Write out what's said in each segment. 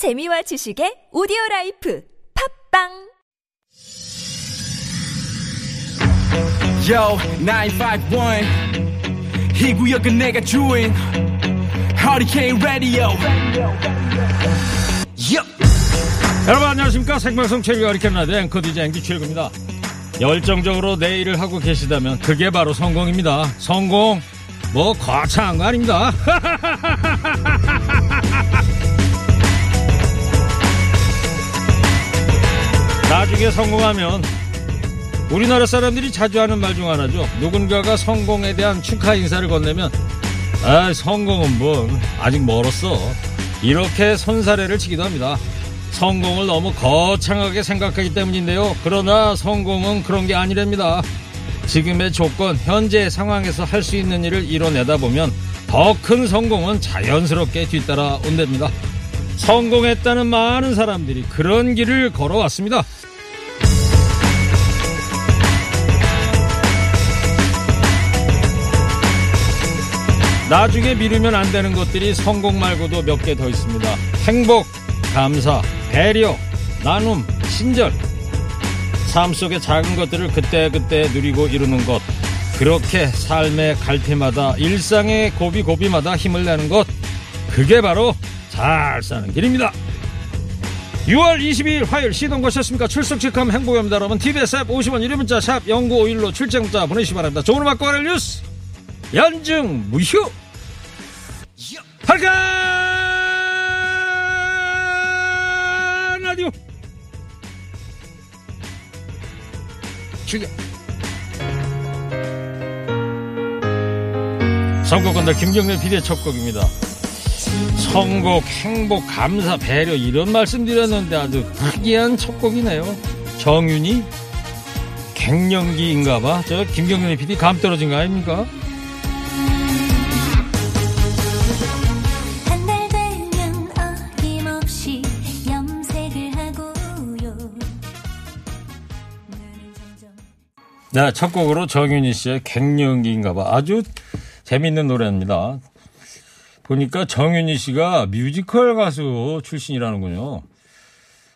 재미와 지식의 오디오 라이프 팟빵 Yo, 951. 이 구역은 내가 주인. Hurricane Radio. Yup. 여러분 안녕하십니까 생방송 최일구 허리케인 라디오 앵커 DJ 앵디 최일구입니다 열정적으로 내 일을 하고 계시다면 그게 바로 성공입니다 성공 뭐 거창한 거 아닙니다 나중에 성공하면 우리나라 사람들이 자주 하는 말 중 하나죠 누군가가 성공에 대한 축하 인사를 건네면 아 성공은 뭐 아직 멀었어 이렇게 손사래를 치기도 합니다 성공을 너무 거창하게 생각하기 때문인데요. 그러나 성공은 그런 게 아니랍니다. 지금의 조건, 현재 상황에서 할 수 있는 일을 이뤄내다 보면 더 큰 성공은 자연스럽게 뒤따라 온답니다. 성공했다는 많은 사람들이 그런 길을 걸어왔습니다. 나중에 미루면 안 되는 것들이 성공 말고도 몇 개 더 있습니다. 행복, 감사, 배려, 나눔, 친절. 삶 속의 작은 것들을 그때그때 누리고 이루는 것. 그렇게 삶의 갈피마다 일상의 고비고비마다 힘을 내는 것. 그게 바로 잘 사는 길입니다. 6월 22일 화요일 시동 거셨습니까? 출석 체크하면 행복합니다. 여러분 TBS 앱 50원 1회 문자 샵 0951로 출첵 문자 보내시기 바랍니다. 좋은 음악 과를 뉴스 연중 무휴 할까? 라디오. 출격 선곡건들 김경래 비대 첫 곡입니다. 선곡, 행복, 감사, 배려 이런 말씀 드렸는데 아주 특이한 첫 곡이네요. 정윤이 갱년기인가봐. 저 김경래 PD 감 떨어진 거 아닙니까? 네, 첫 곡으로 정윤희 씨의 갱년기인가봐. 아주 재밌는 노래입니다. 보니까 정윤희 씨가 뮤지컬 가수 출신이라는군요.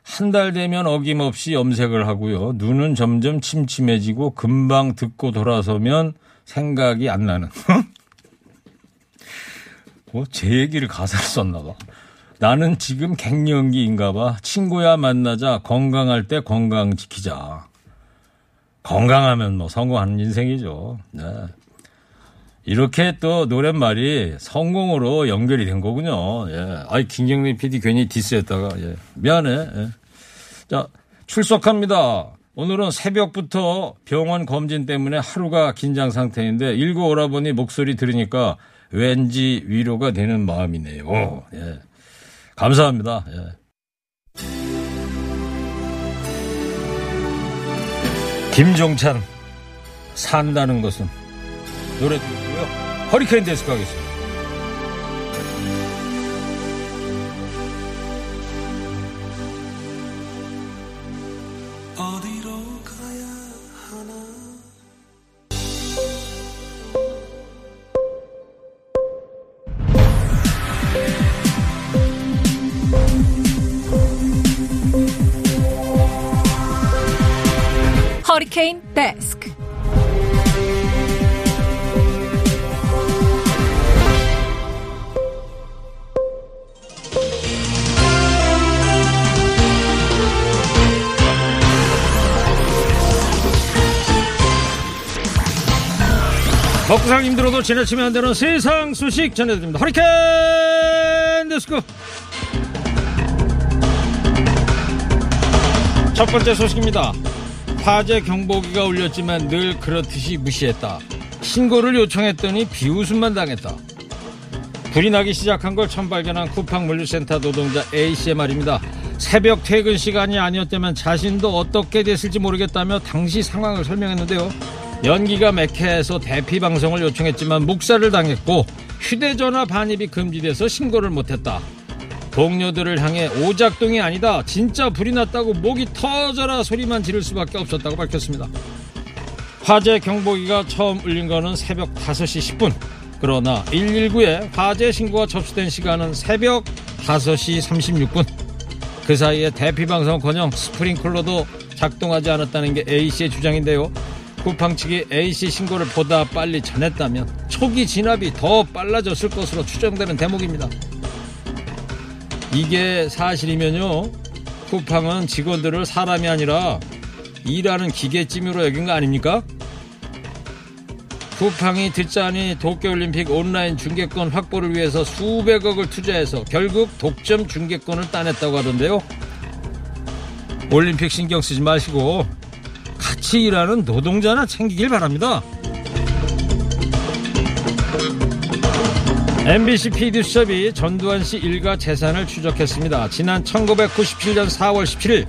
한 달 되면 어김없이 염색을 하고요. 눈은 점점 침침해지고 금방 듣고 돌아서면 생각이 안 나는. 뭐, 제 얘기를 가사를 썼나 봐. 나는 지금 갱년기인가 봐. 친구야 만나자. 건강할 때 건강 지키자. 건강하면 뭐 성공하는 인생이죠. 네. 이렇게 또 노랫말이 성공으로 연결이 된 거군요. 예. 아이, 김경래 PD 괜히 디스했다가, 예. 미안해. 예. 자, 출석합니다. 오늘은 새벽부터 병원 검진 때문에 하루가 긴장 상태인데 일고 오라버니 목소리 들으니까 왠지 위로가 되는 마음이네요. 예. 감사합니다. 예. 김종찬 산다는 것은 노래 듣고요. 허리케인 데스크 하겠습니다. 지나치면 안 되는 세상 소식 전해드립니다. 허리케인 데스크. 첫 번째 소식입니다. 화재 경보기가 울렸지만 늘 그렇듯이 무시했다. 신고를 요청했더니 비웃음만 당했다. 불이 나기 시작한 걸 처음 발견한 쿠팡 물류센터 노동자 A씨의 말입니다. 새벽 퇴근 시간이 아니었다면 자신도 어떻게 됐을지 모르겠다며 당시 상황을 설명했는데요. 연기가 매캐해서 대피 방송을 요청했지만 묵살을 당했고 휴대전화 반입이 금지돼서 신고를 못했다. 동료들을 향해 오작동이 아니다. 진짜 불이 났다고 목이 터져라 소리만 지를 수밖에 없었다고 밝혔습니다. 화재 경보기가 처음 울린 거는 새벽 5시 10분. 그러나 119에 화재 신고가 접수된 시간은 새벽 5시 36분. 그 사이에 대피방송커녕 스프링클러도 작동하지 않았다는 게 A씨의 주장인데요. 쿠팡 측이 A씨 신고를 보다 빨리 전했다면 초기 진압이 더 빨라졌을 것으로 추정되는 대목입니다. 이게 사실이면요. 쿠팡은 직원들을 사람이 아니라 일하는 기계찜으로 여긴 거 아닙니까? 쿠팡이 듣자니 도쿄올림픽 온라인 중계권 확보를 위해서 수백억을 투자해서 결국 독점 중계권을 따냈다고 하던데요. 올림픽 신경 쓰지 마시고 같이 일하는 노동자나 챙기길 바랍니다. MBC PD수첩이 전두환 씨 일가 재산을 추적했습니다. 지난 1997년 4월 17일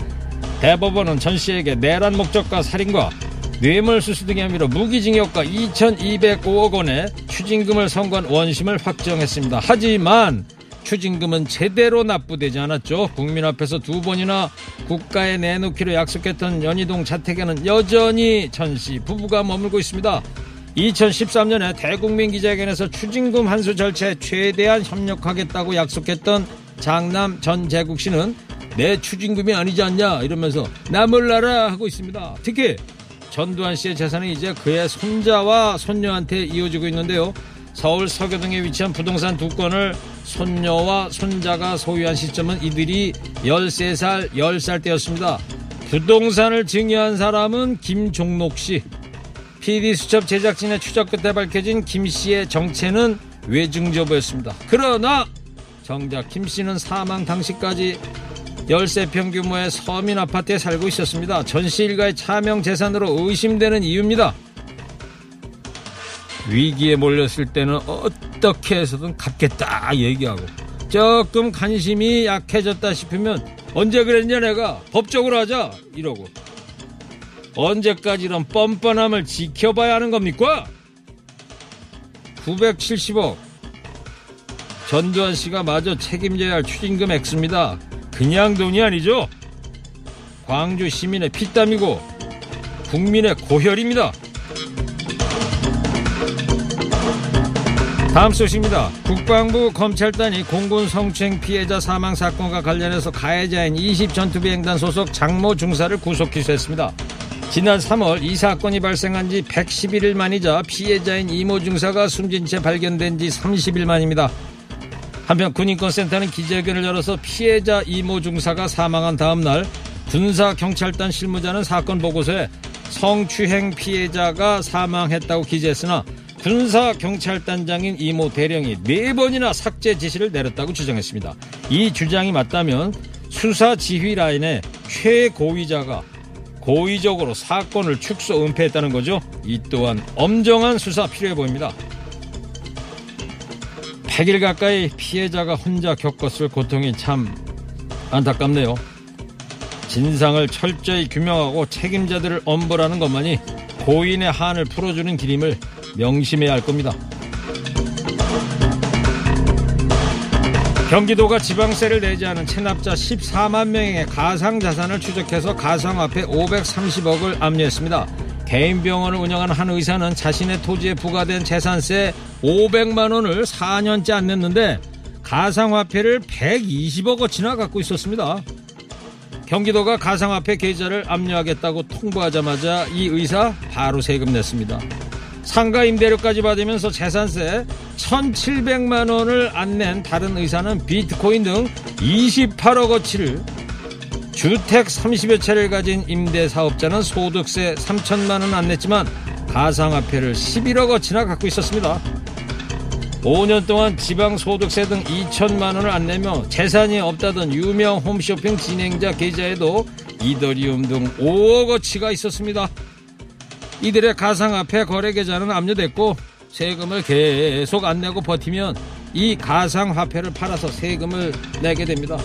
대법원은 전 씨에게 내란 목적과 살인과 뇌물수수 등의 혐의로 무기징역과 2,205억 원의 추징금을 선고한 원심을 확정했습니다. 하지만 추징금은 제대로 납부되지 않았죠. 국민 앞에서 두 번이나 국가에 내놓기로 약속했던 연희동 자택에는 여전히 전 씨 부부가 머물고 있습니다. 2013년에 대국민 기자회견에서 추징금 환수 절차에 최대한 협력하겠다고 약속했던 장남 전재국 씨는 내 추징금이 아니지 않냐 이러면서 나 몰라라 하고 있습니다. 특히 전두환 씨의 재산은 이제 그의 손자와 손녀한테 이어지고 있는데요. 서울 서교동에 위치한 부동산 두 건을 손녀와 손자가 소유한 시점은 이들이 13살, 10살 때였습니다. 부동산을 증여한 사람은 김종록 씨. PD수첩 제작진의 추적 끝에 밝혀진 김 씨의 정체는 외증조부였습니다. 그러나 정작 김 씨는 사망 당시까지 13평 규모의 서민 아파트에 살고 있었습니다. 전 씨 일가의 차명 재산으로 의심되는 이유입니다. 위기에 몰렸을 때는 어떻게 해서든 갚겠다 얘기하고 조금 관심이 약해졌다 싶으면 언제 그랬냐 내가 법적으로 하자 이러고 언제까지 이런 뻔뻔함을 지켜봐야 하는 겁니까? 970억 전두환 씨가 마저 책임져야 할 추징금 액수입니다. 그냥 돈이 아니죠. 광주 시민의 피땀이고 국민의 고혈입니다. 다음 소식입니다. 국방부 검찰단이 공군 성추행 피해자 사망 사건과 관련해서 가해자인 20 전투비행단 소속 장모 중사를 구속 기소했습니다. 지난 3월 이 사건이 발생한 지 111일 만이자 피해자인 이모 중사가 숨진 채 발견된 지 30일 만입니다. 한편 군인권센터는 기자회견을 열어서 피해자 이모 중사가 사망한 다음 날 군사 경찰단 실무자는 사건 보고서에 성추행 피해자가 사망했다고 기재했으나 군사 경찰단장인 이모 대령이 네 번이나 삭제 지시를 내렸다고 주장했습니다. 이 주장이 맞다면 수사 지휘 라인의 최고위자가 고의적으로 사건을 축소 은폐했다는 거죠. 이 또한 엄정한 수사 필요해 보입니다. 100일 가까이 피해자가 혼자 겪었을 고통이 참 안타깝네요. 진상을 철저히 규명하고 책임자들을 엄벌하는 것만이 고인의 한을 풀어주는 길임을 명심해야 할 겁니다. 경기도가 지방세를 내지 않은 체납자 14만 명의 가상 자산을 추적해서 가상화폐 530억을 압류했습니다. 개인 병원을 운영하는 한 의사는 자신의 토지에 부과된 재산세 500만 원을 4년째 안 냈는데 가상화폐를 120억 어치나 갖고 있었습니다. 경기도가 가상화폐 계좌를 압류하겠다고 통보하자마자 이 의사 바로 세금 냈습니다. 상가 임대료까지 받으면서 재산세 1,700만 원을 안 낸 다른 의사는 비트코인 등 28억 어치를 주택 30여 채를 가진 임대 사업자는 소득세 3천만 원 안 냈지만 가상화폐를 11억 어치나 갖고 있었습니다. 5년 동안 지방 소득세 등 2천만 원을 안 내며 재산이 없다던 유명 홈쇼핑 진행자 계좌에도 이더리움 등 5억 어치가 있었습니다. 이들의 가상화폐 거래 계좌는 압류됐고 세금을 계속 안 내고 버티면 이 가상화폐를 팔아서 세금을 내게 됩니다.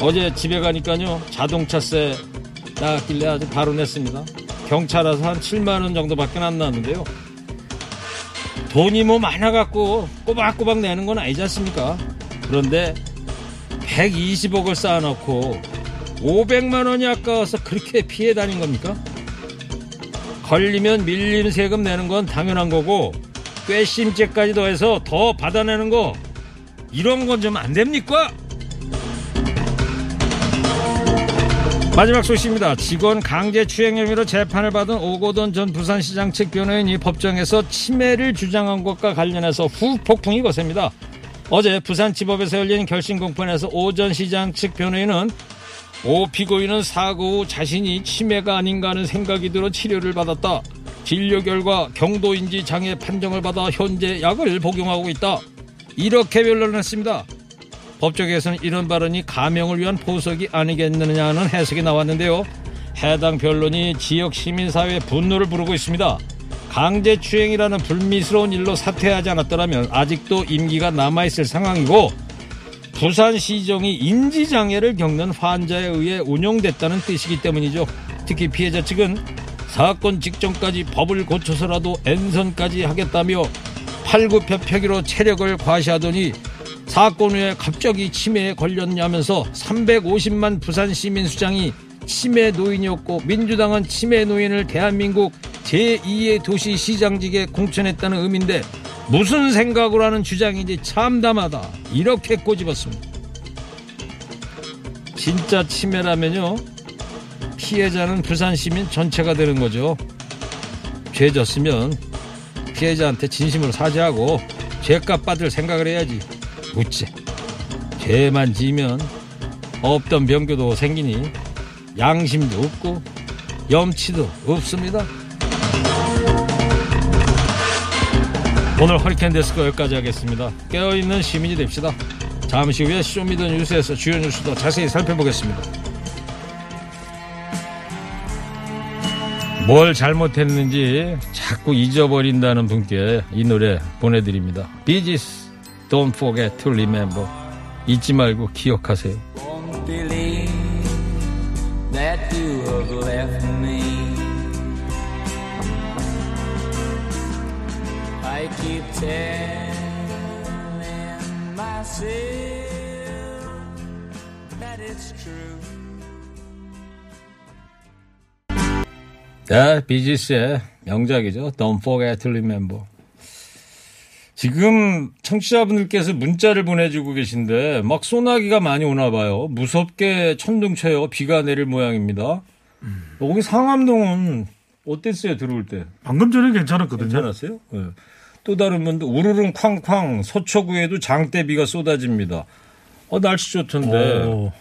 어제 집에 가니까요 자동차세 나왔길래 아주 바로 냈습니다. 경차 라서 한 7만 원 정도밖에 안 나왔는데요. 돈이 뭐 많아갖고 꼬박꼬박 내는 건 아니지 않습니까? 그런데 120억을 쌓아놓고 500만 원이 아까워서 그렇게 피해 다닌 겁니까? 걸리면 밀린 세금 내는 건 당연한 거고 괘씸죄까지 더해서 더 받아내는 거 이런 건 좀 안 됩니까? 마지막 소식입니다. 직원 강제 추행 혐의로 재판을 받은 오고돈 전 부산시장 측 변호인이 법정에서 치매를 주장한 것과 관련해서 후폭풍이 거셉니다. 어제 부산지법에서 열린 결심 공판에서 오전 시장 측 변호인은 오 피고인은 사고 후 자신이 치매가 아닌가 하는 생각이 들어 치료를 받았다. 진료 결과 경도인지 장애 판정을 받아 현재 약을 복용하고 있다. 이렇게 변론을 했습니다. 법조계에서는 이런 발언이 가명을 위한 포석이 아니겠느냐는 해석이 나왔는데요. 해당 변론이 지역 시민사회의 분노를 부르고 있습니다. 강제추행이라는 불미스러운 일로 사퇴하지 않았더라면 아직도 임기가 남아있을 상황이고 부산시정이 인지장애를 겪는 환자에 의해 운영됐다는 뜻이기 때문이죠. 특히 피해자 측은 사건 직전까지 법을 고쳐서라도 N선까지 하겠다며 팔굽혀펴기로 체력을 과시하더니 사건 후에 갑자기 치매에 걸렸냐면서 350만 부산 시민 수장이 치매 노인이었고 민주당은 치매 노인을 대한민국 제2의 도시 시장직에 공천했다는 의미인데 무슨 생각으로 하는 주장인지 참담하다 이렇게 꼬집었습니다. 진짜 치매라면요 피해자는 부산 시민 전체가 되는 거죠. 죄 졌으면 피해자한테 진심으로 사죄하고 죄값 받을 생각을 해야지. 묻지. 죄만 지면 없던 병고도 생기니 양심도 없고 염치도 없습니다. 오늘 허리케인 데스크 여기까지 하겠습니다. 깨어있는 시민이 됩시다. 잠시 후에 show me the 뉴스에서 주요 뉴스도 자세히 살펴보겠습니다. 뭘 잘못했는지 자꾸 잊어버린다는 분께 이 노래 보내드립니다. 비지스 Don't forget to remember. 잊지 말고 기억하세요. Won't believe that you have left me. I keep telling myself that it's true. 네, 비지스의 명작이죠. Don't forget to remember. 지금 청취자분들께서 문자를 보내주고 계신데 막 소나기가 많이 오나 봐요. 무섭게 천둥 쳐요. 비가 내릴 모양입니다. 여기 상암동은 어땠어요? 들어올 때 방금 전에 괜찮았거든요. 괜찮았어요? 네. 또 다른 분도 우르릉 쾅쾅 서초구에도 장대비가 쏟아집니다. 어 날씨 좋던데 오,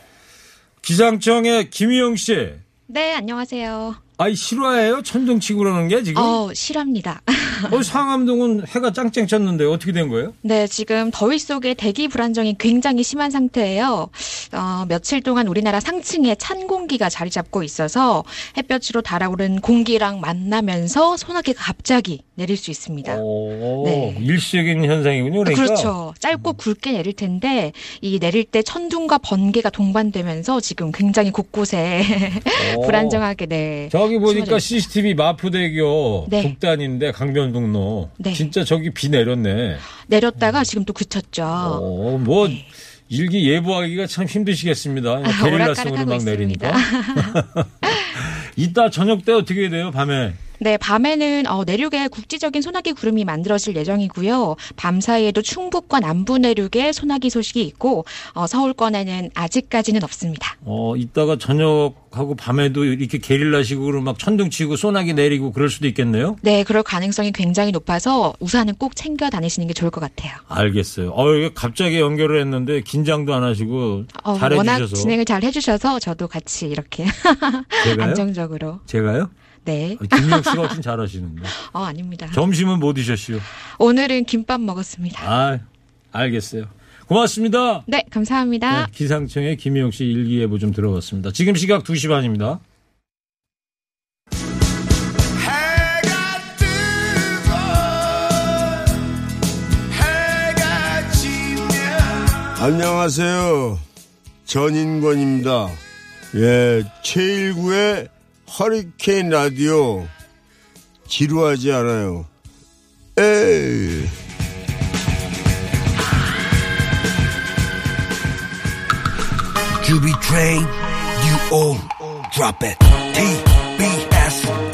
기상청의 김희영 씨. 네, 안녕하세요. 아이 실화예요? 천둥 치고 그러는 게 지금? 어, 실합니다. 어, 상암동은 해가 짱짱 쳤는데 어떻게 된 거예요? 네, 지금 더위 속에 대기 불안정이 굉장히 심한 상태예요. 어, 며칠 동안 우리나라 상층에 찬 공기가 자리 잡고 있어서 햇볕으로 달아오른 공기랑 만나면서 소나기가 갑자기 내릴 수 있습니다. 오, 네. 일시적인 현상이군요. 그러니까. 그렇죠. 짧고 굵게 내릴 텐데 이 내릴 때 천둥과 번개가 동반되면서 지금 굉장히 곳곳에 오. 불안정하게 네. 저기 보니까 심어져 CCTV 마포대교 네. 북단인데 강변북로. 네. 진짜 저기 비 내렸네. 내렸다가 지금 또 그쳤죠. 어, 뭐 네. 일기 예보하기가 참 힘드시겠습니다. 게릴라성으로 오락가락하고 막 내리니까. 이따 저녁 때 어떻게 돼요? 밤에? 네, 밤에는 어, 내륙에 국지적인 소나기 구름이 만들어질 예정이고요. 밤 사이에도 충북과 남부 내륙에 소나기 소식이 있고 어, 서울권에는 아직까지는 없습니다. 어, 이따가 저녁하고 밤에도 이렇게 게릴라식으로 막 천둥 치고 소나기 내리고 그럴 수도 있겠네요. 네, 그럴 가능성이 굉장히 높아서 우산은 꼭 챙겨 다니시는 게 좋을 것 같아요. 알겠어요. 어, 이게 갑자기 연결을 했는데 긴장도 안 하시고 어, 워낙 잘해주셔서. 진행을 잘 해주셔서 저도 같이 이렇게 제가요? 안정적으로. 제가요? 네, 어, 김미혁 씨가 훨씬 잘하시는데. 어 아닙니다. 점심은 뭐 드셨시오? 오늘은 김밥 먹었습니다. 아, 알겠어요. 고맙습니다. 네, 감사합니다. 네, 기상청의 김희영 씨 일기예보 좀 들어봤습니다. 지금 시각 2시 반입니다. 해가 뜨고 해가 지면 안녕하세요. 전인권입니다. 예, 제1구의 허리케인 라디오. 지루하지 않아요. 에이. Juby train, you all drop it.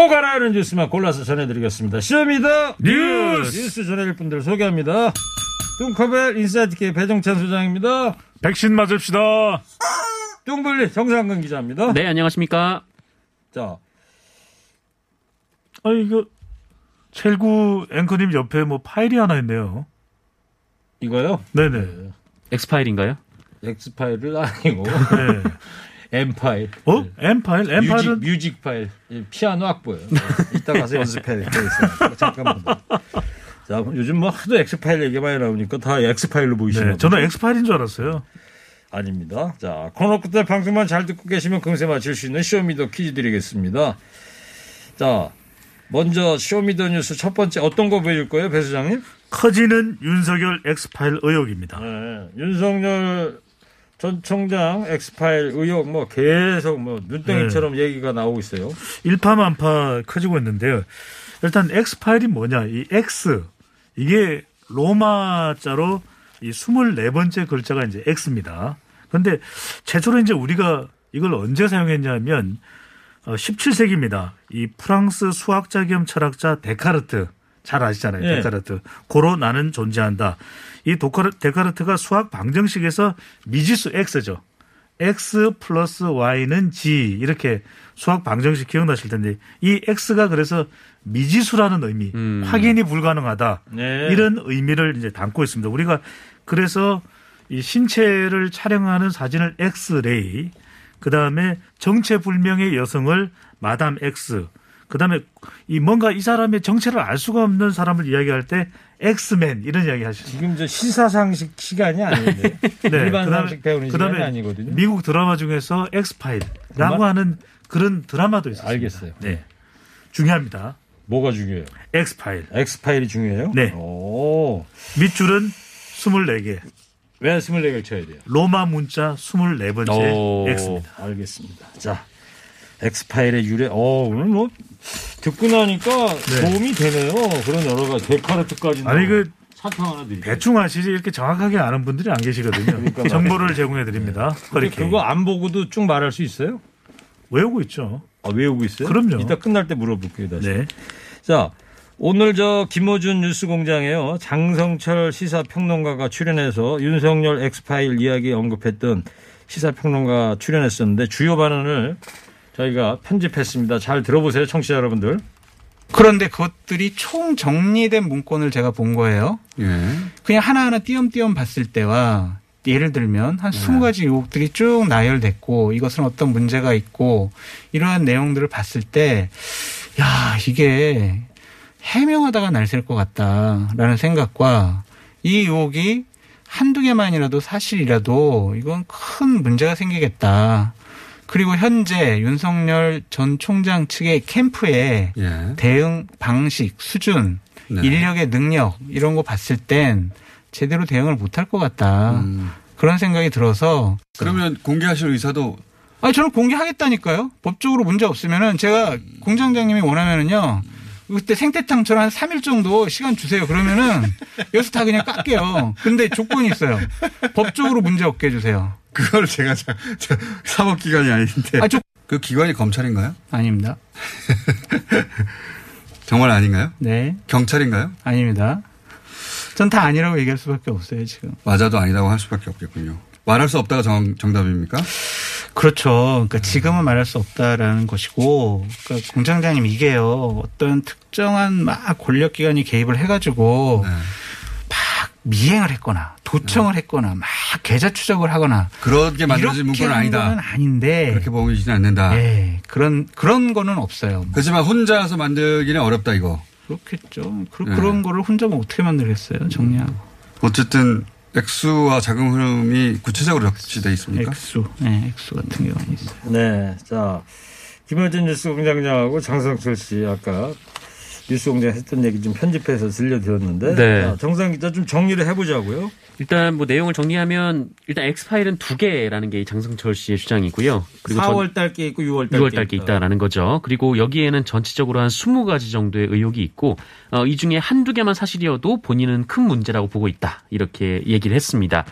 꼭 알아야 하는 뉴스만 골라서 전해드리겠습니다. show me the 뉴스! 뉴스 전해줄 분들 소개합니다. 뚱커벨 인사이트K 배종찬 소장입니다. 백신 맞읍시다. 뚱블리 정상근 기자입니다. 네, 안녕하십니까. 자, 아 이거 최일구 앵커님 옆에 뭐 파일이 하나 있네요. 이거요? 네네. 엑스파일인가요? X파일은 아니고 네. M파일. 어? M 파일? M 뮤직, 파일은 뮤직 파일. 이 피아노 악보예요. 네. 이따 가서 연습해 있어요. 잠깐만. 자, 요즘 뭐 하도 X파일 얘기 많이 나오니까 다 X파일로 보이시나요? 네, 저는 X 파일인 줄 알았어요. 아닙니다. 자, 코너 끝에 방송만 잘 듣고 계시면 금세 맞힐 수 있는 show me the 퀴즈 드리겠습니다. 자, 먼저 show me the 뉴스 첫 번째 어떤 거 보여줄 거예요, 배 소장님? 커지는 윤석열 X 파일 의혹입니다. 네, 윤석열 전 총장 엑스파일 의혹 뭐 계속 뭐 눈덩이처럼 얘기가 나오고 있어요. 일파만파 커지고 있는데요. 일단 X 파일이 뭐냐? 이 X 이게 로마자로 이 24번째 글자가 이제 X입니다. 근데 최초로 이제 우리가 이걸 언제 사용했냐면 어, 17세기입니다. 이 프랑스 수학자 겸 철학자 데카르트 잘 아시잖아요. 예. 데카르트. 고로 나는 존재한다. 이 도카르, 데카르트가 수학 방정식에서 미지수 X죠. X 플러스 Y는 Z 이렇게 수학 방정식 기억나실 텐데 이 X가 그래서 미지수라는 의미, 음. 확인이 불가능하다 네. 이런 의미를 이제 담고 있습니다. 우리가 그래서 이 신체를 촬영하는 사진을 엑스레이, 그 다음에 정체불명의 여성을 마담 X, 그 다음에 이 뭔가 이 사람의 정체를 알 수가 없는 사람을 이야기할 때 엑스맨 이런 이야기 하시죠. 지금 저 시사상식 시간이 아닌데 일반 그다음에- 상식 배우는 시간이 그다음에 아니거든요. 미국 드라마 중에서 엑스파일이라고 정말? 하는 그런 드라마도 있어요. 알겠어요. 네. 중요합니다. 뭐가 중요해요? 엑스파일. 엑스파일이 중요해요? 네. 오. 밑줄은 24개. 왜 24개를 쳐야 돼요? 로마 문자 24번째 오. X입니다. 알겠습니다. 자, 엑스파일의 유래. 어, 오늘 뭐 듣고 나니까 도움이 되네요. 그런 여러 가지 데카르트까지. 아니 그 사탕 하나 드릴게요. 대충 아시지 이렇게 정확하게 아는 분들이 안 계시거든요. 정보를 제공해 드립니다. 허리케인. 그거 안 보고도 쭉 말할 수 있어요? 외우고 있죠. 아, 외우고 있어요? 그럼요. 이따 끝날 때 물어볼게요, 다시. 네. 자, 오늘 저 김호준 뉴스 공장에요. 장성철 시사평론가가 출연해서 윤석열 엑스파일 이야기 언급했던 시사평론가 출연했었는데 주요 발언을 저희가 편집했습니다. 잘 들어보세요, 청취자 여러분들. 그런데 그것들이 총 정리된 문건을 제가 본 거예요. 그냥 하나하나 띄엄띄엄 봤을 때와 예를 들면 한 20가지 의혹들이 쭉 나열됐고 이것은 어떤 문제가 있고 이러한 내용들을 봤을 때 야, 이게 해명하다가 날샐 것 같다라는 생각과 이 의혹이 한두 개만이라도 사실이라도 이건 큰 문제가 생기겠다. 그리고 현재 윤석열 전 총장 측의 캠프에 대응 방식, 수준, 인력의 능력 이런 거 봤을 땐 제대로 대응을 못할 것 같다. 그런 생각이 들어서 그러면 공개하실 의사도 아니 저는 공개하겠다니까요. 법적으로 문제 없으면은 제가 공장장님이 원하면은요. 그때 생태탕처럼 한 3일 정도 시간 주세요. 그러면은 여기서 다 그냥 깎게요. 근데 조건이 있어요. 법적으로 문제 없게 해주세요. 그걸 제가 자- 자- 사법기관이 아닌데 아, 저- 그 기관이 검찰인가요? 아닙니다. 정말 아닌가요? 네, 경찰인가요? 아닙니다. 전 다 아니라고 얘기할 수밖에 없어요, 지금. 맞아도 아니라고 할 수밖에 없겠군요. 말할 수 없다가 정, 정답입니까? 그렇죠. 그러니까 지금은 말할 수 없다라는 것이고, 그러니까 공장장님 이게요, 어떤 특정한 막 권력기관이 개입을 해가지고, 네. 막 미행을 했거나, 도청을 했거나, 막 계좌 추적을 하거나, 그렇게 만들어진 이렇게 문건은 하는 건 아니다. 아닌데, 그렇게 보이지는 않는다. 예, 그런, 그런 거는 없어요. 그렇지만 혼자서 만들기는 어렵다 이거. 그렇겠죠. 그, 네. 그런 거를 혼자 뭐 어떻게 만들겠어요, 정리하고. 어쨌든 액수와 자금 흐름이 구체적으로 적시돼 있습니까? 액수, 예, 액수 같은 경우는 있어요. 네. 자, 김호준 뉴스 공장장하고 장성철 씨 아까 뉴스공장 했던 얘기 좀 편집해서 들려드렸는데 네. 자, 정상 기자 좀 정리를 해보자고요. 일단 뭐 내용을 정리하면 일단 엑스파일은 두 개라는 게 장성철 씨의 주장이고요. 그리고 전- 4월 달게 있고 6월 달게 6월 달게 있다라는 거죠. 그리고 여기에는 전체적으로 한 20가지 정도의 의혹이 있고 어, 이 중에 한두 개만 사실이어도 본인은 큰 문제라고 보고 있다. 이렇게 얘기를 했습니다.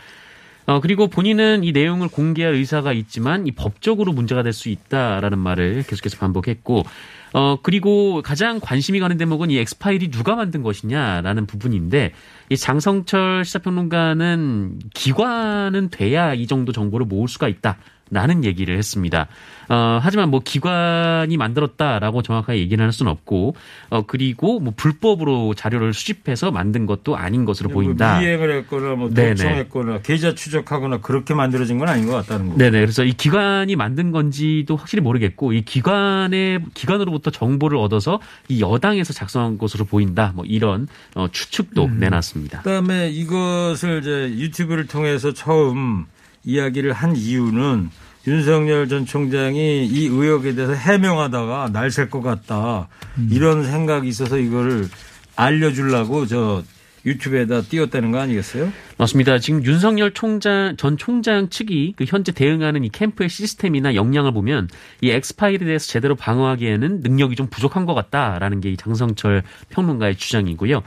어, 그리고 본인은 이 내용을 공개할 의사가 있지만 이 법적으로 문제가 될 수 있다라는 말을 계속해서 반복했고 어, 그리고 가장 관심이 가는 대목은 이 엑스파일이 누가 만든 것이냐라는 부분인데 이 장성철 시사평론가는 기관은 돼야 이 정도 정보를 모을 수가 있다. 라는 얘기를 했습니다. 어, 하지만 뭐 기관이 만들었다라고 정확하게 얘기는 할 수는 없고, 어, 그리고 뭐 불법으로 자료를 수집해서 만든 것도 아닌 것으로 보인다. 뭐 미행을 했거나 뭐. 도청했거나 계좌 추적하거나 그렇게 만들어진 건 아닌 것 같다는 거. 네네. 그래서 이 기관이 만든 건지도 확실히 모르겠고, 이 기관의, 기관으로부터 정보를 얻어서 이 여당에서 작성한 것으로 보인다. 뭐 이런 어, 추측도 음. 내놨습니다. 그 다음에 이것을 이제 유튜브를 통해서 처음 이야기를 한 이유는 윤석열 전 총장이 이 의혹에 대해서 해명하다가 날셀것 같다 이런 생각이 있어서 이거를 알려주려고 저 유튜브에다 띄웠다는 거 아니겠어요? 맞습니다. 지금 윤석열 총장 전 총장 측이 그 현재 대응하는 이 캠프의 시스템이나 역량을 보면 이 엑스파일에 대해서 제대로 방어하기에는 능력이 좀 부족한 것 같다라는 게 이 장성철 평론가의 주장이고요.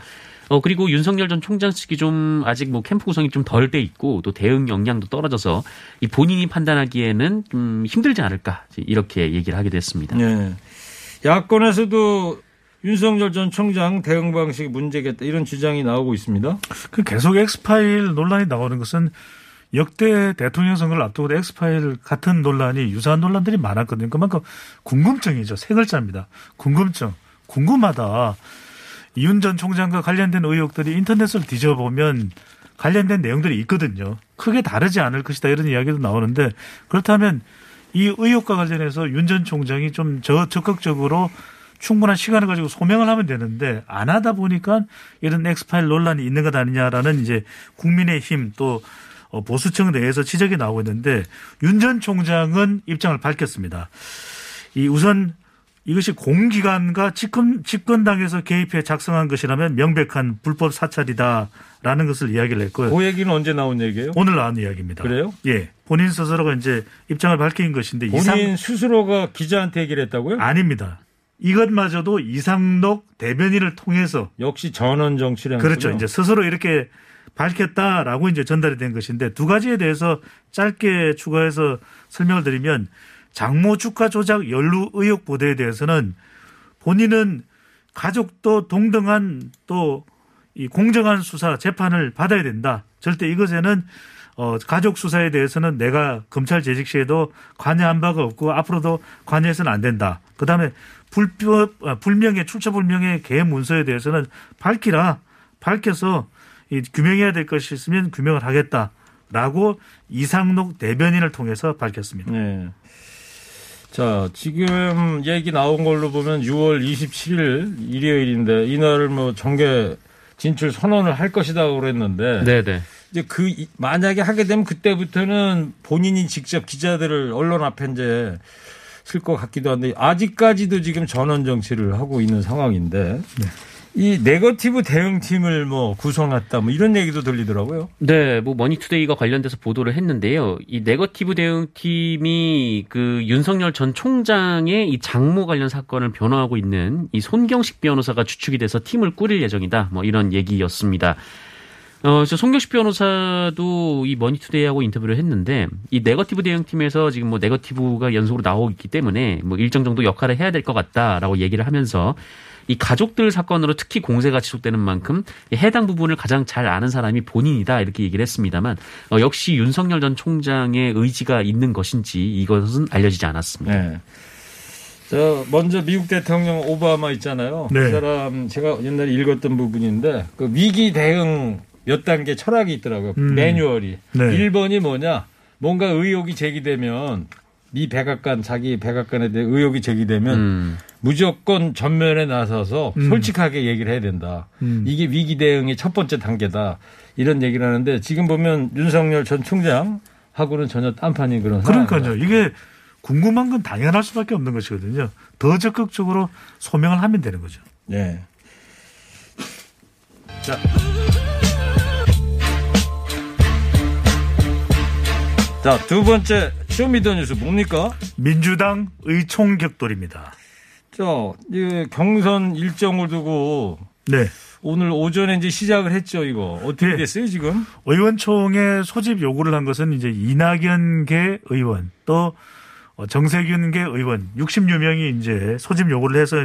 어 그리고 윤석열 전 총장 측이 좀 아직 뭐 캠프 구성이 좀 덜 돼 있고 또 대응 역량도 떨어져서 이 본인이 판단하기에는 좀 힘들지 않을까 이렇게 얘기를 하게 됐습니다. 네. 야권에서도 윤석열 전 총장 대응 방식이 문제겠다 이런 주장이 나오고 있습니다. 그 계속 엑스파일 논란이 나오는 것은 역대 대통령 선거를 앞두고 엑스파일 같은 논란이 유사한 논란들이 많았거든요. 그만큼 궁금증이죠. 세 글자입니다. 궁금증. 궁금하다. 이윤 전 총장과 관련된 의혹들이 인터넷을 뒤져보면 관련된 내용들이 있거든요. 크게 다르지 않을 것이다 이런 이야기도 나오는데 그렇다면 이 의혹과 관련해서 윤 전 총장이 좀 저 적극적으로 충분한 시간을 가지고 소명을 하면 되는데 안 하다 보니까 이런 엑스파일 논란이 있는 것 아니냐라는 이제 국민의힘 또 어, 보수층 내에서 지적이 나오고 있는데 윤 전 총장은 입장을 밝혔습니다. 이 우선 이것이 공기관과 집권, 집권당에서 개입해 작성한 것이라면 명백한 불법 사찰이다라는 것을 이야기를 했고요. 그 얘기는 언제 나온 얘기예요? 오늘 나온 이야기입니다. 그래요? 예. 본인 스스로가 이제 입장을 밝힌 것인데 본인 이상 스스로가 기자한테 얘기를 했다고요? 아닙니다. 이것마저도 이상록 대변인을 통해서 역시 전원 정치를 한 그렇죠. 이제 스스로 이렇게 밝혔다라고 이제 전달이 된 것인데 두 가지에 대해서 짧게 추가해서 설명을 드리면 장모 주가 조작 연루 의혹 보도에 대해서는 본인은 가족도 동등한 또 이 공정한 수사 재판을 받아야 된다. 절대 이것에는 어 가족 수사에 대해서는 내가 검찰 재직 시에도 관여한 바가 없고 앞으로도 관여해서는 안 된다. 그 다음에 불법 아, 불명예 출처 불명예 개 문서에 대해서는 밝히라. 밝혀서 이 규명해야 될 것이 있으면 규명을 하겠다 라고 이상록 대변인을 통해서 밝혔습니다. 네. 자, 지금 얘기 나온 걸로 보면 6월 27일 일요일인데 이날을 뭐 정계 진출 선언을 할 것이다 그랬는데 네네. 이제 그 이- 만약에 하게 되면 그때부터는 본인이 직접 기자들을 언론 앞에 이제 쓸 것 같기도 한데 아직까지도 지금 전언 정치를 하고 있는 상황인데 이 네거티브 대응팀을 뭐 구성했다 뭐 이런 얘기도 들리더라고요. 네, 뭐 머니투데이가 관련돼서 보도를 했는데요. 이 네거티브 대응팀이 그 윤석열 전 총장의 이 장모 관련 사건을 변호하고 있는 이 손경식 변호사가 주축이 돼서 팀을 꾸릴 예정이다. 뭐 이런 얘기였습니다. 어, 저 손경식 변호사도 이 머니투데이하고 인터뷰를 했는데 이 네거티브 대응팀에서 지금 뭐 네거티브가 연속으로 나오고 있기 때문에 뭐 일정 정도 역할을 해야 될 것 같다라고 얘기를 하면서 이 가족들 사건으로 특히 공세가 지속되는 만큼 이 해당 부분을 가장 잘 아는 사람이 본인이다 이렇게 얘기를 했습니다만 어, 역시 윤석열 전 총장의 의지가 있는 것인지 이것은 알려지지 않았습니다. 네. 저 먼저 미국 대통령 오바마 있잖아요. 네. 그 사람 제가 옛날에 읽었던 부분인데 그 위기 대응 몇 단계 철학이 있더라고요. 음. 매뉴얼이. 네. 1번이 뭐냐? 뭔가 의혹이 제기되면 미 백악관 자기 백악관에 대해 의혹이 제기되면 음. 무조건 전면에 나서서 음. 솔직하게 얘기를 해야 된다. 음. 이게 위기 대응의 첫 번째 단계다. 이런 얘기를 하는데 지금 보면 윤석열 전 총장하고는 전혀 딴판인 그런 그러니까요. 이게 궁금한 건 당연할 수밖에 없는 것이거든요. 더 적극적으로 소명을 하면 되는 거죠. 네. 자. 자, 두 번째 쇼미더뉴스 뭡니까? 민주당 의총 격돌입니다. 자, 이 경선 일정을 두고 네. 오늘 오전에 이제 시작을 했죠, 이거. 어떻게 됐어요, 지금? 의원총회 소집 요구를 한 것은 이제 이낙연계 의원 또 어, 정세균계 의원 60여 명이 이제 소집 요구를 해서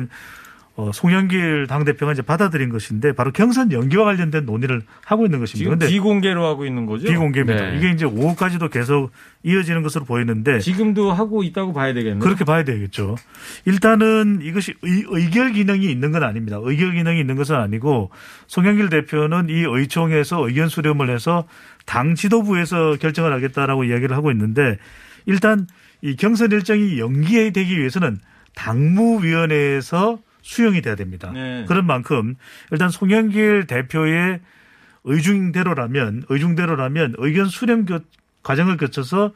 어, 송영길 당대표가 이제 받아들인 것인데 바로 경선 연기와 관련된 논의를 하고 있는 것입니다. 지금 근데 비공개로 하고 있는 거죠? 비공개입니다. 네. 이게 이제 오후까지도 계속 이어지는 것으로 보이는데 지금도 하고 있다고 봐야 되겠네요. 그렇게 봐야 되겠죠. 일단은 이것이 의, 결 기능이 있는 건 아닙니다. 의결 기능이 있는 것은 아니고 송영길 대표는 이 의총에서 의견 수렴을 해서 당 지도부에서 결정을 하겠다라고 이야기를 하고 있는데 일단 이 경선 일정이 연기되기 위해서는 당무위원회에서 수용이 돼야 됩니다. 네. 그런 만큼 일단 송영길 대표의 의중대로라면 의중대로라면 의견 수렴 교- 과정을 거쳐서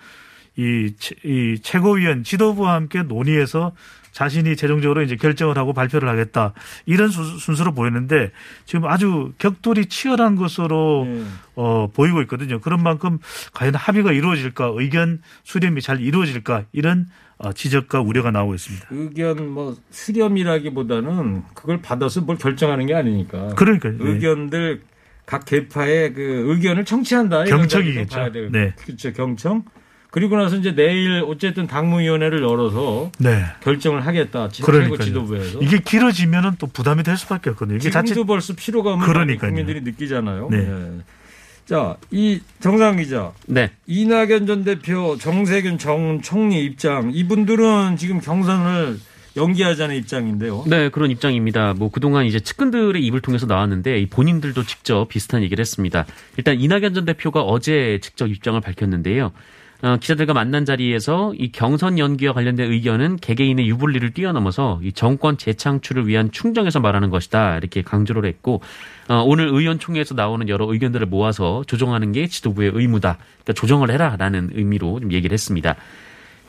이, 최- 이 최고위원 지도부와 함께 논의해서 자신이 최종적으로 이제 결정을 하고 발표를 하겠다 이런 수- 순서로 보이는데 지금 아주 격돌이 치열한 것으로 네. 어, 보이고 있거든요. 그런 만큼 과연 합의가 이루어질까 의견 수렴이 잘 이루어질까 이런 어, 지적과 우려가 나오고 있습니다. 의견 뭐 수렴이라기보다는 그걸 받아서 뭘 결정하는 게 아니니까. 그러니까요. 네. 의견들 각 계파의 그 의견을 청취한다. 경청이겠죠. 네. 그렇죠. 경청. 그리고 나서 이제 내일 어쨌든 당무위원회를 열어서 네. 결정을 하겠다. 지- 최고. 지도부에서. 이게 길어지면은 또 부담이 될 수밖에 없거든요. 이게 자칫 벌써 피로감을 그러니까요. 국민들이 느끼잖아요. 네. 네. 자, 이 정상 기자. 네. 이낙연 전 대표, 정세균 정 총리 입장. 이분들은 지금 경선을 연기하자는 입장인데요. 네, 그런 입장입니다. 뭐 그동안 이제 측근들의 입을 통해서 나왔는데 이 본인들도 직접 비슷한 얘기를 했습니다. 일단 이낙연 전 대표가 어제 직접 입장을 밝혔는데요. 어, 기자들과 만난 자리에서 이 경선 연기와 관련된 의견은 개개인의 유불리를 뛰어넘어서 이 정권 재창출을 위한 충정에서 말하는 것이다 이렇게 강조를 했고 어, 오늘 의원총회에서 나오는 여러 의견들을 모아서 조정하는 게 지도부의 의무다. 그러니까 조정을 해라라는 의미로 좀 얘기를 했습니다.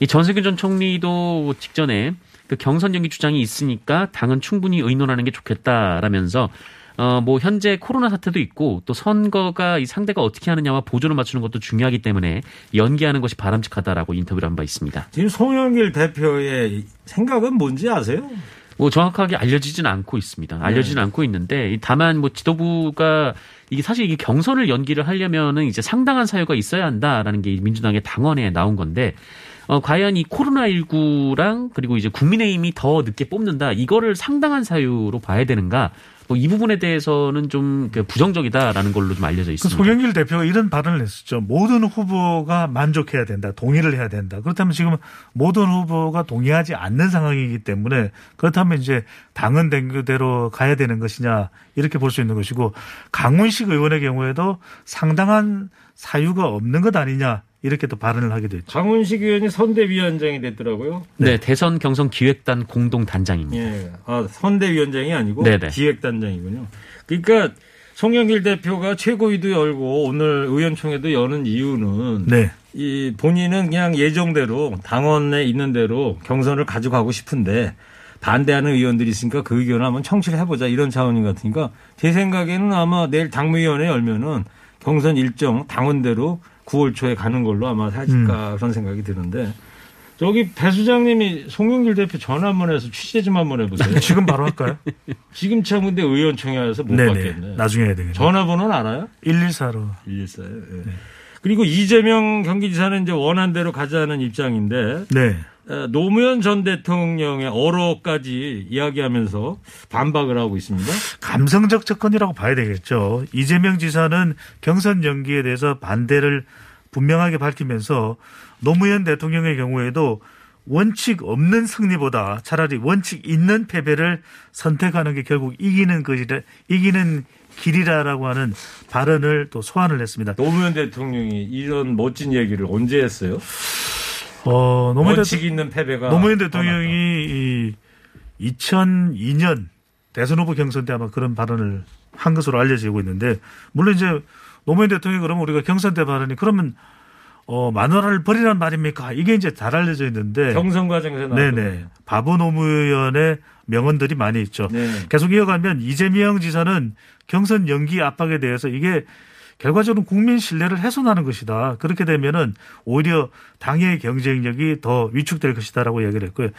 이 전세균 전 총리도 직전에 그 경선 연기 주장이 있으니까 당은 충분히 의논하는 게 좋겠다라면서 어 뭐 현재 코로나 사태도 있고 또 선거가 이 상대가 어떻게 하느냐와 보조를 맞추는 것도 중요하기 때문에 연기하는 것이 바람직하다라고 인터뷰를 한 바 있습니다. 지금 송영길 대표의 생각은 뭔지 아세요? 뭐 정확하게 알려지진 않고 있습니다. 알려지진 네. 않고 있는데 다만 뭐 지도부가 이게 사실 이게 경선을 연기를 하려면은 이제 상당한 사유가 있어야 한다라는 게 민주당의 당원에 나온 건데 어 과연 이 코로나 19랑 그리고 이제 국민의힘이 더 늦게 뽑는다 이거를 상당한 사유로 봐야 되는가? 뭐 이 부분에 대해서는 좀그 부정적이다라는 걸로 좀 알려져 그 있습니다. 송영길 대표가 이런 발언을 했었죠. 모든 후보가 만족해야 된다. 동의를 해야 된다. 그렇다면 지금 모든 후보가 동의하지 않는 상황이기 때문에 그렇다면 이제 당은 된 그대로 가야 되는 것이냐 이렇게 볼 수 있는 것이고 강훈식 의원의 경우에도 상당한 사유가 없는 것 아니냐 이렇게 또 발언을 하기도 했죠. 강훈식 의원이 선대위원장이 됐더라고요. 네, 대선 경선 기획단 공동 단장입니다. 예. 아, 선대위원장이 아니고 네네. 기획단장이군요. 그러니까 송영길 대표가 최고위도 열고 오늘 의원총회도 여는 이유는 네. 이 본인은 그냥 예정대로 당원에 있는 대로 경선을 가져가고 싶은데 반대하는 의원들이 있으니까 그 의견을 한번 청취를 해보자 이런 차원인 것 같으니까 제 생각에는 아마 내일 당무위원회 열면은 경선 일정 당원대로 9월 초에 가는 걸로 아마 하실까 그런 생각이 드는데 저기 배 수장님이 송영길 대표 전화 한번 해서 취재 좀 한번 해보세요. 지금 바로 할까요? 지금 참 근데 의원총회 와서 못 네네. 받겠네. 나중에 해야 되겠네요. 전화번호는 알아요? 114로. 114요. 예. 그리고 이재명 경기지사는 이제 원한 대로 가자는 입장인데 네. 에, 노무현 전 대통령의 어로까지 이야기하면서 반박을 하고 있습니다. 감성적 접근이라고 봐야 되겠죠. 이재명 지사는 경선 연기에 대해서 반대를 분명하게 밝히면서 노무현 대통령의 경우에도 원칙 없는 승리보다 차라리 원칙 있는 패배를 선택하는 게 결국 이기는 것이라 이기는 길이라라고 하는 발언을 또 소환을 했습니다. 노무현 대통령이 이런 멋진 얘기를 언제 했어요? 어, 노무현, 원칙 대통- 있는 패배가 노무현 대통령이 이 2002년 대선 후보 경선 때 아마 그런 발언을 한 것으로 알려지고 있는데 물론 이제 노무현 대통령이 그러면 우리가 경선 때 발언이 그러면 어, 마누라를 버리란 말입니까? 이게 이제 잘 알려져 있는데. 경선 과정에서 네네. 바보 노무현의 명언들이 많이 있죠. 네. 계속 이어가면 이재명 지사는 경선 연기 압박에 대해서 이게 결과적으로 국민 신뢰를 훼손하는 것이다. 그렇게 되면은 오히려 당의 경쟁력이 더 위축될 것이다라고 얘기를 했고요.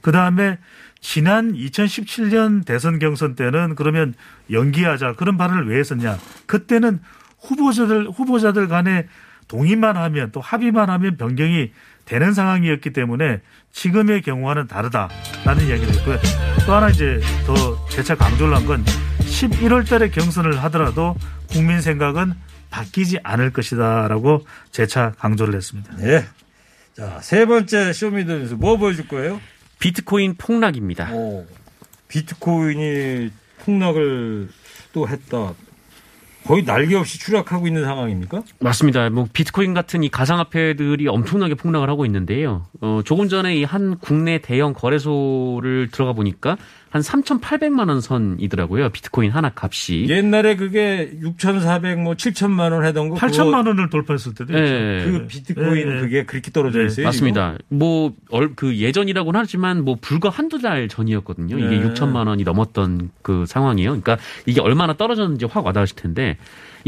그 다음에 지난 2017년 대선 경선 때는 그러면 연기하자 그런 발언을 왜 했었냐? 그때는 후보자들 후보자들 간에 동의만 하면 또 합의만 하면 변경이 되는 상황이었기 때문에 지금의 경우와는 다르다라는 이야기를 했고요. 또 하나 이제 더 재차 강조를 한 건 11월 달에 경선을 하더라도 국민 생각은 바뀌지 않을 것이다라고 재차 강조를 했습니다. 네. 자, 세 번째 show me the 뉴스 뭐 보여줄 거예요? 비트코인 폭락입니다. 오, 비트코인이 폭락을 또 했다. 거의 날개 없이 추락하고 있는 상황입니까? 맞습니다. 뭐 비트코인 같은 이 가상화폐들이 엄청나게 폭락을 하고 있는데요. 어, 조금 전에 이 한 국내 대형 거래소를 들어가 보니까 한 3,800만 원 선이더라고요. 비트코인 하나 값이. 옛날에 그게 6,400, 뭐 7천만 원 하던 거. 8천만 원을 돌파했을 때도 네. 그 비트코인 네. 그게 그렇게 떨어져 있어요. 맞습니다. 뭐 그 예전이라고는 하지만 뭐 불과 한두 달 전이었거든요. 이게 네. 6천만 원이 넘었던 그 상황이에요. 그러니까 이게 얼마나 떨어졌는지 확 와닿으실 텐데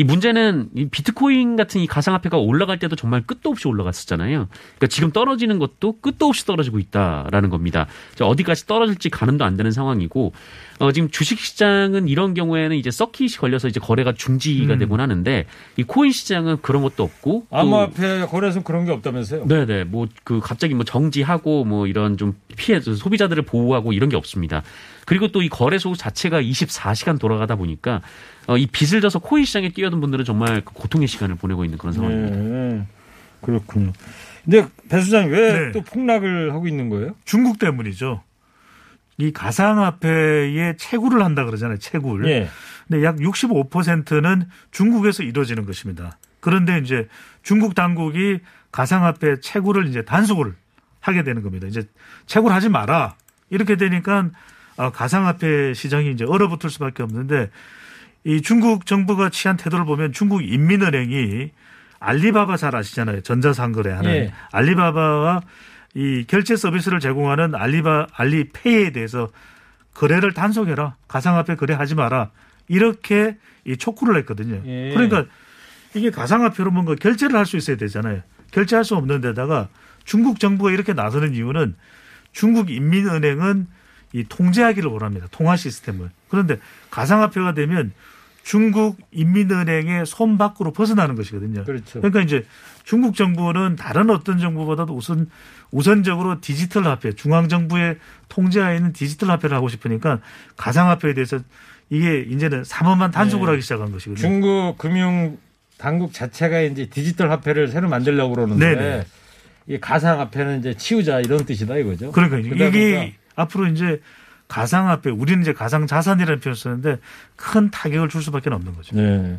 이 문제는 이 비트코인 같은 이 가상화폐가 올라갈 때도 정말 끝도 없이 올라갔었잖아요. 그러니까 지금 떨어지는 것도 끝도 없이 떨어지고 있다라는 겁니다. 자, 어디까지 떨어질지 가늠도 안 되는 상황이고 어, 지금 주식시장은 이런 경우에는 이제 서킷이 걸려서 이제 거래가 중지가 음. 되곤 하는데 이 코인 시장은 그런 것도 없고 또 암호화폐 거래소 그런 게 없다면서요? 네네. 뭐 그 갑자기 뭐 정지하고 뭐 이런 좀 피해 소비자들을 보호하고 이런 게 없습니다. 그리고 또 이 거래소 자체가 24시간 돌아가다 보니까 어, 이 빚을 져서 코인 시장에 뛰어든 분들은 정말 그 고통의 시간을 보내고 있는 그런 상황입니다. 네. 그렇군요. 근데 배 수장님 왜 네. 또 폭락을 하고 있는 거예요? 중국 때문이죠. 이 가상화폐에 채굴을 한다 그러잖아요. 채굴. 예. 근데 약 65%는 중국에서 이루어지는 것입니다. 그런데 이제 중국 당국이 가상화폐 채굴을 이제 단속을 하게 되는 겁니다. 이제 채굴하지 마라. 이렇게 되니까 아, 가상화폐 시장이 이제 얼어붙을 수밖에 없는데 이 중국 정부가 취한 태도를 보면 중국 인민은행이 알리바바 잘 아시잖아요. 전자상거래 하는 예. 알리바바와 이 결제 서비스를 제공하는 알리바 알리페이에 대해서 거래를 단속해라. 가상화폐 거래하지 마라. 이렇게 이 촉구를 했거든요. 예. 그러니까 이게 가상화폐로 뭔가 결제를 할 수 있어야 되잖아요. 결제할 수 없는 데다가 중국 정부가 이렇게 나서는 이유는 중국 인민은행은 이 통제하기를 원합니다. 통화 시스템을. 그런데 가상화폐가 되면 중국 인민은행의 손 밖으로 벗어나는 것이거든요. 그렇죠. 그러니까 이제 중국 정부는 다른 어떤 정부보다도 우선 우선적으로 디지털 화폐, 중앙 정부의 통제하에 있는 디지털 화폐를 하고 싶으니까 가상 화폐에 대해서 이게 이제는 사모만 단속을 네. 하기 시작한 것이거든요. 중국 금융 당국 자체가 이제 디지털 화폐를 새로 만들려고 그러는데 네네. 이 가상 화폐는 이제 치우자 이런 뜻이다 이거죠. 그러니까 이게 앞으로 이제 가상화폐, 우리는 이제 가상자산이라는 표현을 쓰는데 큰 타격을 줄 수밖에 없는 거죠. 네.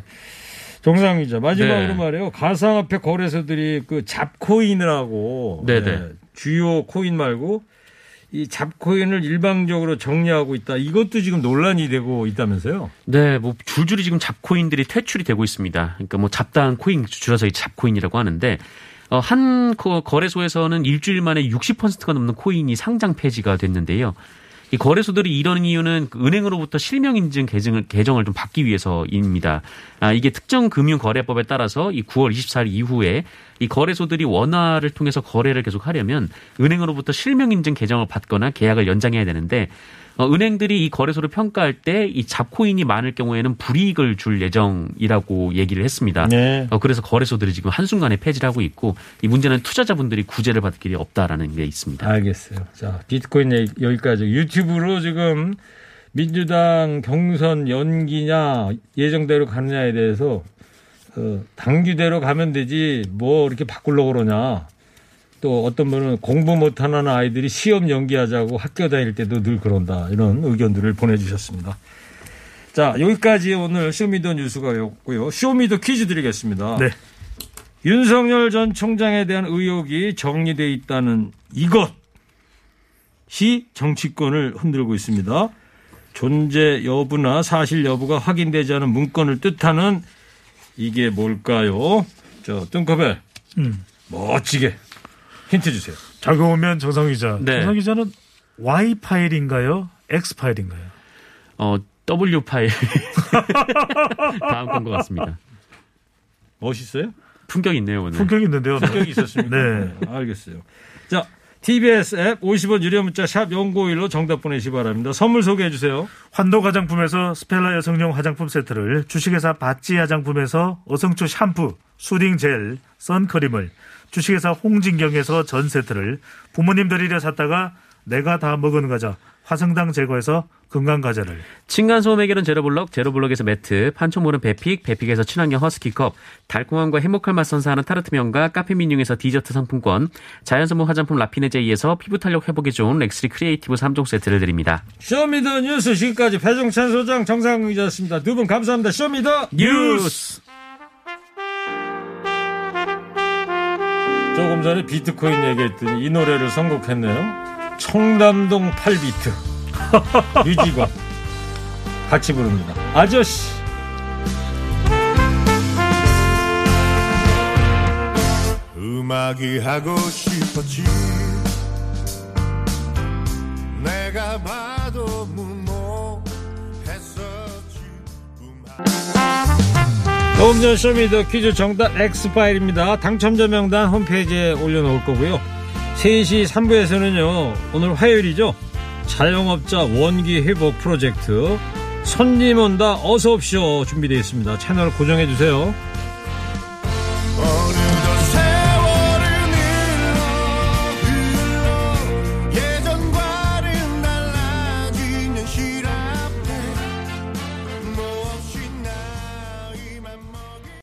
정상 기자 마지막으로 네. 말이에요. 가상화폐 거래소들이 그 잡코인이라고 네네. 네, 주요 코인 말고 이 잡코인을 일방적으로 정리하고 있다. 이것도 지금 논란이 되고 있다면서요? 네, 뭐 줄줄이 지금 잡코인들이 퇴출이 되고 있습니다. 그러니까 뭐 잡다한 코인 줄여서 이 잡코인이라고 하는데 어, 한 거- 거래소에서는 일주일 만에 60%가 넘는 코인이 상장 폐지가 됐는데요. 이 거래소들이 이런 이유는 그 은행으로부터 실명 인증 계정을, 계정을 좀 받기 위해서입니다. 아, 이게 특정 금융 거래법에 따라서 이 9월 24일 이후에 이 거래소들이 원화를 통해서 거래를 계속 하려면 은행으로부터 실명 인증 계정을 받거나 계약을 연장해야 되는데 어, 은행들이 이 거래소를 평가할 때 이 잡코인이 많을 경우에는 불이익을 줄 예정이라고 얘기를 했습니다. 네. 어, 그래서 거래소들이 지금 한순간에 폐지를 하고 있고 이 문제는 투자자분들이 구제를 받을 길이 없다라는 게 있습니다. 알겠어요. 자, 비트코인 여기까지. 유튜브로 지금 민주당 경선 연기냐 예정대로 가느냐에 대해서 어, 당규대로 가면 되지 뭐 이렇게 바꾸려고 그러냐. 또 어떤 분은 공부 못하는 아이들이 시험 연기하자고 학교 다닐 때도 늘 그런다. 이런 의견들을 보내주셨습니다. 자, 여기까지 오늘 show me the 뉴스가였고요. show me the 퀴즈 드리겠습니다. 네. 윤석열 전 총장에 대한 의혹이 정리돼 있다는 이것이 정치권을 흔들고 있습니다. 존재 여부나 사실 여부가 확인되지 않은 문건을 뜻하는 이게 뭘까요? 저 뜬커벨 음. 멋지게 힌트 주세요. 자그오면 정상 기자. 네. 정상 기자는 Y 파일인가요? X 파일인가요? 어, W 파일. 다음 건 것 같습니다. 멋있어요? 품격 있네요, 오늘. 품격 있는데요. 품격이 있었습니다. 네. 알겠어요. 자, TBS 앱 50원 유료 문자 샵 0951로 정답 보내시 기 바랍니다. 선물 소개해 주세요. 환도 화장품에서 스펠라 여성용 화장품 세트를 주식회사 바찌 화장품에서 어성초 샴푸, soothing 젤, 선크림을 주식회사 홍진경에서 전 세트를 부모님 드리려 샀다가 내가 다 먹은 과자 화성당 제거해서 건강 과자를 층간소음 해결은 제로블럭, 제로블럭에서 매트, 판촉물은 베픽, 베픽에서 친환경 허스키컵, 달콤함과 행복한 맛 선사하는 타르트면과 카페민융에서 디저트 상품권, 자연선물 화장품 라피네제이에서 피부 탄력 회복에 좋은 렉스리 크리에이티브 3종 세트를 드립니다. Show me the 뉴스 지금까지 배종찬 소장 정상근 기자였습니다. 두 분 감사합니다. Show me the 뉴스. 조금 전에 비트코인 얘기했더니 이 노래를 선곡했네요. 청담동 8비트 유지권 같이 부릅니다. 아저씨. 음악이 하고 싶었지 내가 봐도 무모했었지 조금 전 Show me the 퀴즈 정답 X파일입니다. 당첨자 명단 홈페이지에 올려놓을 거고요. 3시 3부에서는요, 오늘 화요일이죠. 자영업자 원기 회복 프로젝트 손님 온다 어서 옵쇼 준비되어 있습니다. 채널 고정해 주세요.